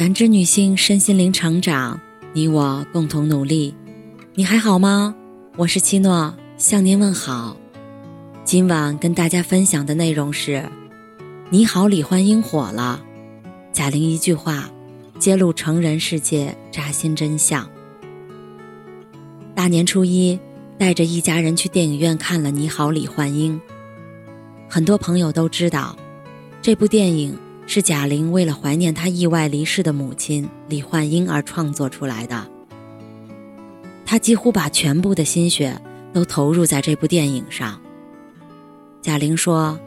感知女性身心灵成长，你我共同努力。你还好吗？我是七诺，向您问好。今晚跟大家分享的内容是：你好，李焕英火了。贾玲一句话，揭露成人世界扎心真相。大年初一，带着一家人去电影院看了《你好，李焕英》。很多朋友都知道，这部电影。是贾玲为了怀念她意外离世的母亲李焕英而创作出来的。她几乎把全部的心血都投入在这部电影上。贾玲说：“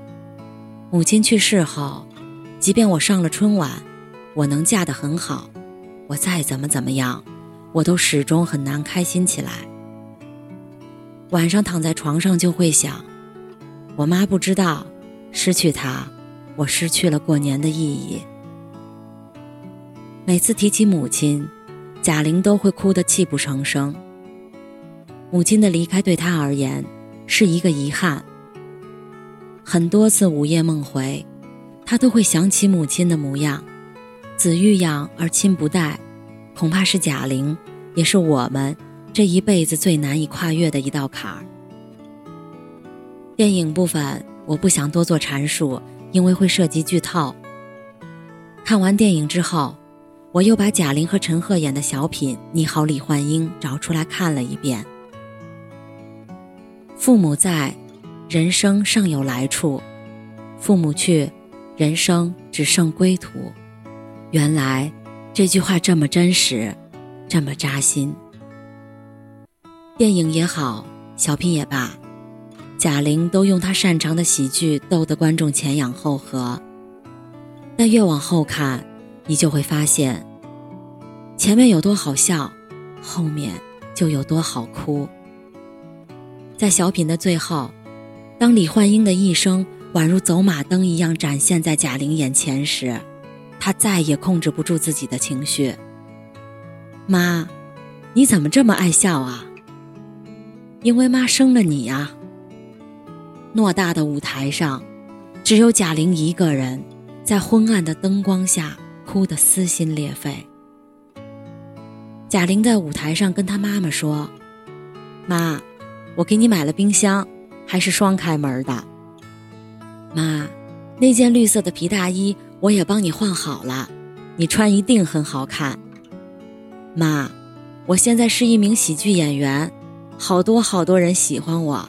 母亲去世后，即便我上了春晚，我能嫁得很好，我再怎么怎么样，我都始终很难开心起来。晚上躺在床上就会想，我妈不知道，失去她。”我失去了过年的意义。每次提起母亲，贾玲都会哭得泣不成声。母亲的离开对她而言是一个遗憾。很多次午夜梦回，她都会想起母亲的模样。子欲养而亲不待，恐怕是贾玲，也是我们这一辈子最难以跨越的一道坎儿。电影部分，我不想多做阐述。因为会涉及剧透。看完电影之后，我又把贾玲和陈赫演的小品《你好，李焕英》找出来看了一遍。父母在，人生尚有来处；父母去，人生只剩归途。原来这句话这么真实，这么扎心。电影也好，小品也罢。贾玲都用她擅长的喜剧逗得观众前仰后合，但越往后看，你就会发现，前面有多好笑，后面就有多好哭。在小品的最后，当李焕英的一生宛如走马灯一样展现在贾玲眼前时，她再也控制不住自己的情绪。妈，你怎么这么爱笑啊？因为妈生了你呀。偌大的舞台上，只有贾玲一个人，在昏暗的灯光下哭得撕心裂肺。贾玲在舞台上跟她妈妈说：“妈，我给你买了冰箱，还是双开门的。妈，那件绿色的皮大衣我也帮你换好了，你穿一定很好看。妈，我现在是一名喜剧演员，好多好多人喜欢我。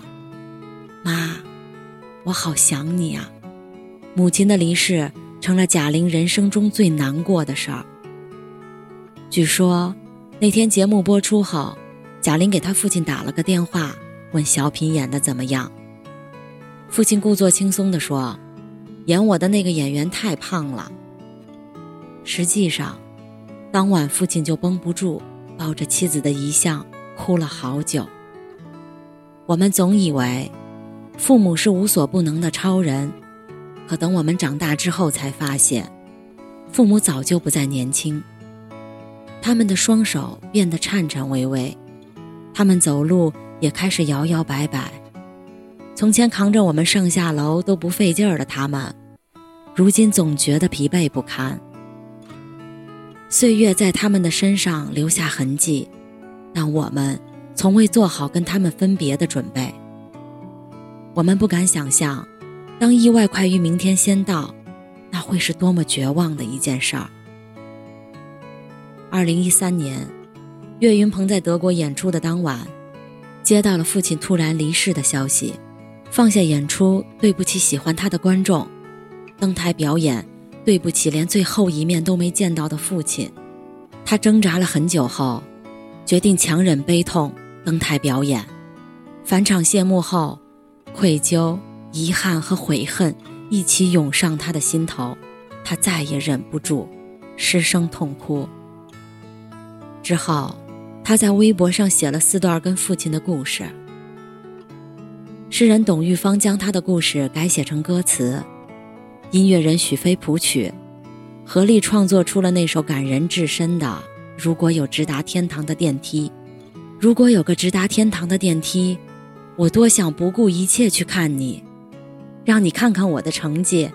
妈。”我好想你啊！母亲的离世成了贾玲人生中最难过的事儿。据说那天节目播出后，贾玲给她父亲打了个电话，问小品演的怎么样。父亲故作轻松地说：“演我的那个演员太胖了。”实际上，当晚父亲就绷不住，抱着妻子的遗像哭了好久。我们总以为。父母是无所不能的超人，可等我们长大之后，才发现，父母早就不再年轻。他们的双手变得颤颤巍巍，他们走路也开始摇摇摆摆。从前扛着我们上下楼都不费劲儿的他们，如今总觉得疲惫不堪。岁月在他们的身上留下痕迹，但我们从未做好跟他们分别的准备。我们不敢想象，当意外快于明天先到，那会是多么绝望的一件事儿。二零一三年，岳云鹏在德国演出的当晚，接到了父亲突然离世的消息，放下演出，对不起喜欢他的观众，登台表演，对不起连最后一面都没见到的父亲。他挣扎了很久后，决定强忍悲痛登台表演。返场谢幕后。愧疚、遗憾和悔恨一起涌上他的心头，他再也忍不住，失声痛哭。之后，他在微博上写了四段跟父亲的故事。诗人董玉芳将他的故事改写成歌词，音乐人许飞谱曲，合力创作出了那首感人至深的《如果有直达天堂的电梯》。如果有个直达天堂的电梯。我多想不顾一切去看你，让你看看我的成绩，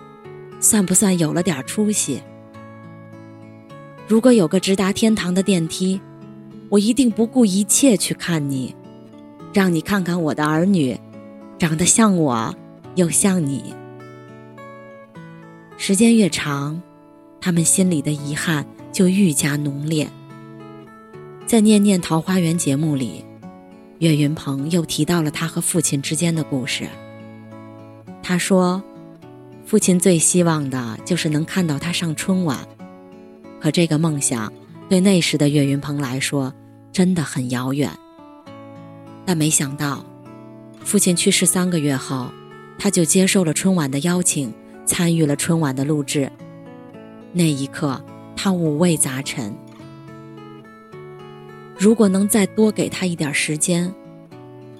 算不算有了点出息？如果有个直达天堂的电梯，我一定不顾一切去看你，让你看看我的儿女，长得像我，又像你。时间越长，他们心里的遗憾就愈加浓烈。在《念念桃花源》节目里，岳云鹏又提到了他和父亲之间的故事。他说。父亲最希望的就是能看到他上春晚，可这个梦想对那时的岳云鹏来说真的很遥远。但没想到，父亲去世三个月后，他就接受了春晚的邀请，参与了春晚的录制。那一刻，他五味杂陈。如果能再多给他一点时间，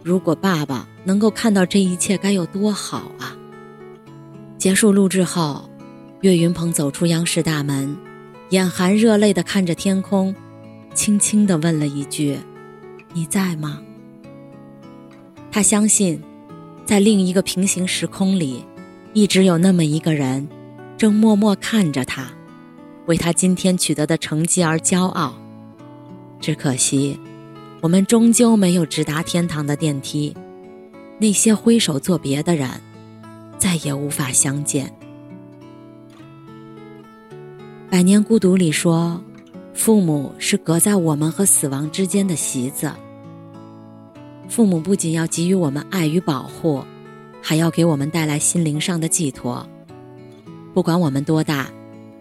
如果爸爸能够看到这一切，该有多好啊！结束录制后，岳云鹏走出央视大门，眼含热泪地看着天空，轻轻地问了一句：“你在吗？”他相信，在另一个平行时空里，一直有那么一个人，正默默看着他，为他今天取得的成绩而骄傲。只可惜，我们终究没有直达天堂的电梯。那些挥手作别的人。再也无法相见。《百年孤独》里说，父母是隔在我们和死亡之间的席子。父母不仅要给予我们爱与保护，还要给我们带来心灵上的寄托。不管我们多大，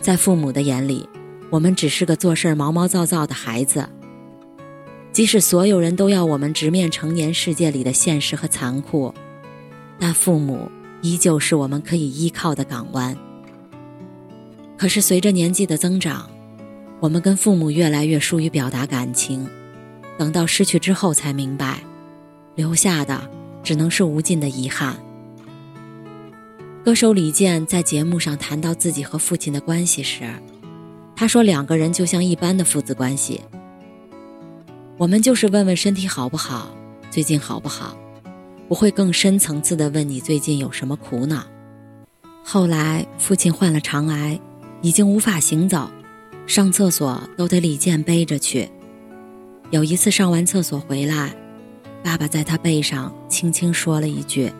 在父母的眼里，我们只是个做事毛毛躁躁的孩子。即使所有人都要我们直面成年世界里的现实和残酷，但父母。依旧是我们可以依靠的港湾。可是随着年纪的增长，我们跟父母越来越疏于表达感情，等到失去之后才明白，留下的只能是无尽的遗憾。歌手李健在节目上谈到自己和父亲的关系时，他说：“两个人就像一般的父子关系，我们就是问问身体好不好，最近好不好。”不会更深层次的问你最近有什么苦恼。后来父亲患了肠癌，已经无法行走，上厕所都得李健背着去。有一次上完厕所回来，爸爸在他背上轻轻说了一句：“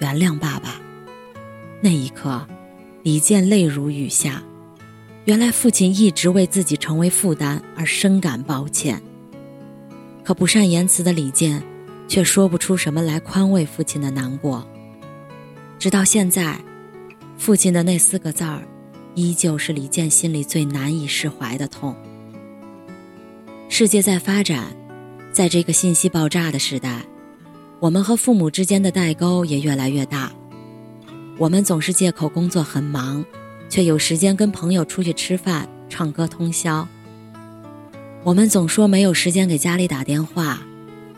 原谅爸爸。”那一刻，李健泪如雨下。原来父亲一直为自己成为负担而深感抱歉。可不善言辞的李健。却说不出什么来宽慰父亲的难过。直到现在，父亲的那四个字儿，依旧是李健心里最难以释怀的痛。世界在发展，在这个信息爆炸的时代，我们和父母之间的代沟也越来越大。我们总是借口工作很忙，却有时间跟朋友出去吃饭、唱歌通宵。我们总说没有时间给家里打电话。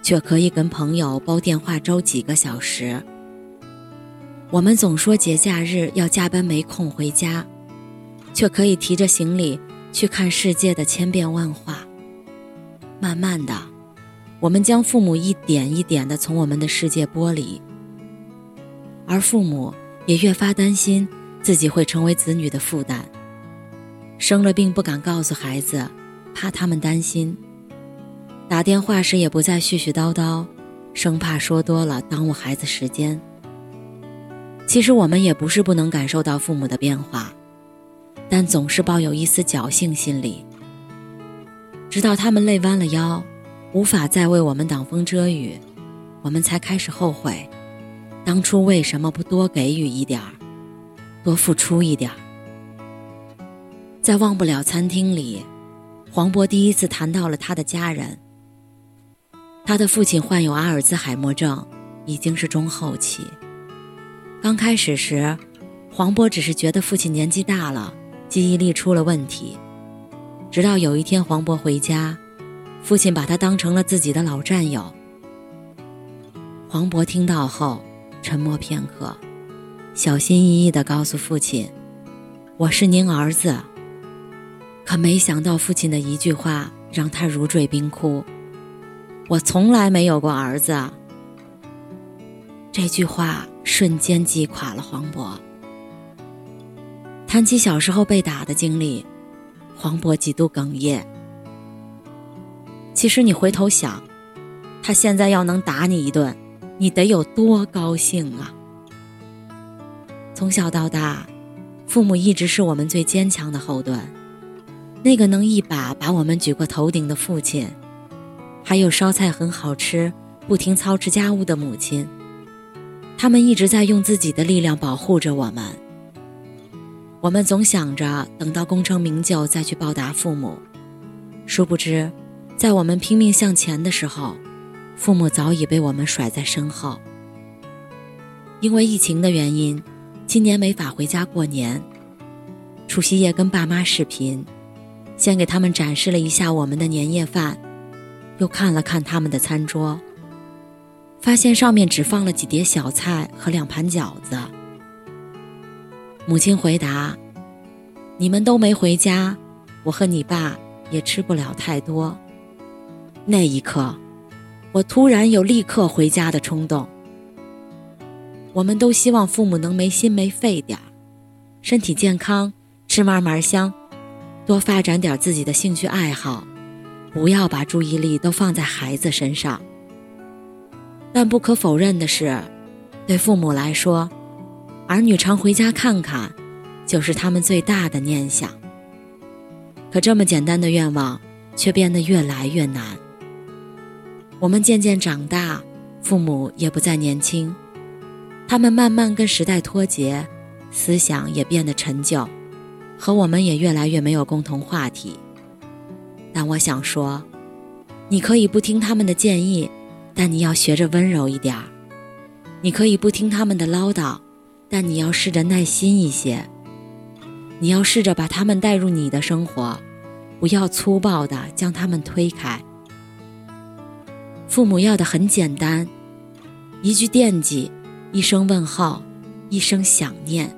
却可以跟朋友煲电话粥几个小时。我们总说节假日要加班没空回家，却可以提着行李去看世界的千变万化。慢慢的，我们将父母一点一点的从我们的世界剥离，而父母也越发担心自己会成为子女的负担。生了病不敢告诉孩子，怕他们担心。打电话时也不再絮絮叨叨，生怕说多了耽误孩子时间。其实我们也不是不能感受到父母的变化，但总是抱有一丝侥幸心理。直到他们累弯了腰，无法再为我们挡风遮雨，我们才开始后悔，当初为什么不多给予一点儿，多付出一点儿。在忘不了餐厅里，黄渤第一次谈到了他的家人。他的父亲患有阿尔兹海默症，已经是中后期。刚开始时，黄渤只是觉得父亲年纪大了，记忆力出了问题。直到有一天，黄渤回家，父亲把他当成了自己的老战友。黄渤听到后，沉默片刻，小心翼翼地告诉父亲：“我是您儿子。”可没想到，父亲的一句话让他如坠冰窟。我从来没有过儿子。这句话瞬间击垮了黄渤。谈起小时候被打的经历，黄渤几度哽咽。其实你回头想，他现在要能打你一顿，你得有多高兴啊！从小到大，父母一直是我们最坚强的后盾。那个能一把把我们举过头顶的父亲，还有烧菜很好吃、不停操持家务的母亲，他们一直在用自己的力量保护着我们。我们总想着等到功成名就再去报答父母，殊不知。在我们拼命向前的时候，父母早已被我们甩在身后。因为疫情的原因，今年没法回家过年。除夕夜跟爸妈视频，先给他们展示了一下我们的年夜饭，又看了看他们的餐桌，发现上面只放了几碟小菜和两盘饺子。母亲回答：“你们都没回家，我和你爸也吃不了太多。”那一刻，我突然有立刻回家的冲动。我们都希望父母能没心没肺点儿，身体健康，吃嘛嘛香，多发展点自己的兴趣爱好，不要把注意力都放在孩子身上。但不可否认的是，对父母来说，儿女常回家看看，就是他们最大的念想。可这么简单的愿望，却变得越来越难。我们渐渐长大，父母也不再年轻，他们慢慢跟时代脱节，思想也变得陈旧，和我们也越来越没有共同话题。但我想说，你可以不听他们的建议，但你要学着温柔一点儿；你可以不听他们的唠叨，但你要试着耐心一些。你要试着把他们带入你的生活，不要粗暴地将他们推开。父母要的很简单，一句惦记，一声问候，一声想念，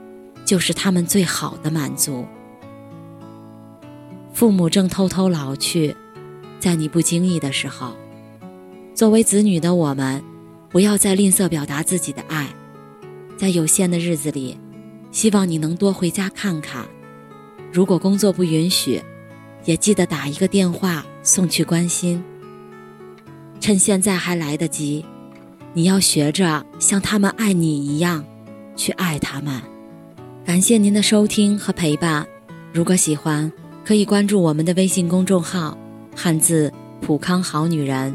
就是他们最好的满足。父母正偷偷老去，在你不经意的时候，作为子女的我们，不要再吝啬表达自己的爱，在有限的日子里，希望你能多回家看看。如果工作不允许，也记得打一个电话送去关心。趁现在还来得及，你要学着像他们爱你一样，去爱他们。感谢您的收听和陪伴。如果喜欢，可以关注我们的微信公众号“汉字普康好女人”。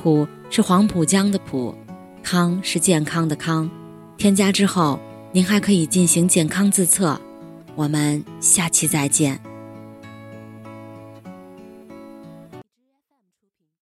普是黄浦江的浦，康是健康的康。添加之后，您还可以进行健康自测。我们下期再见。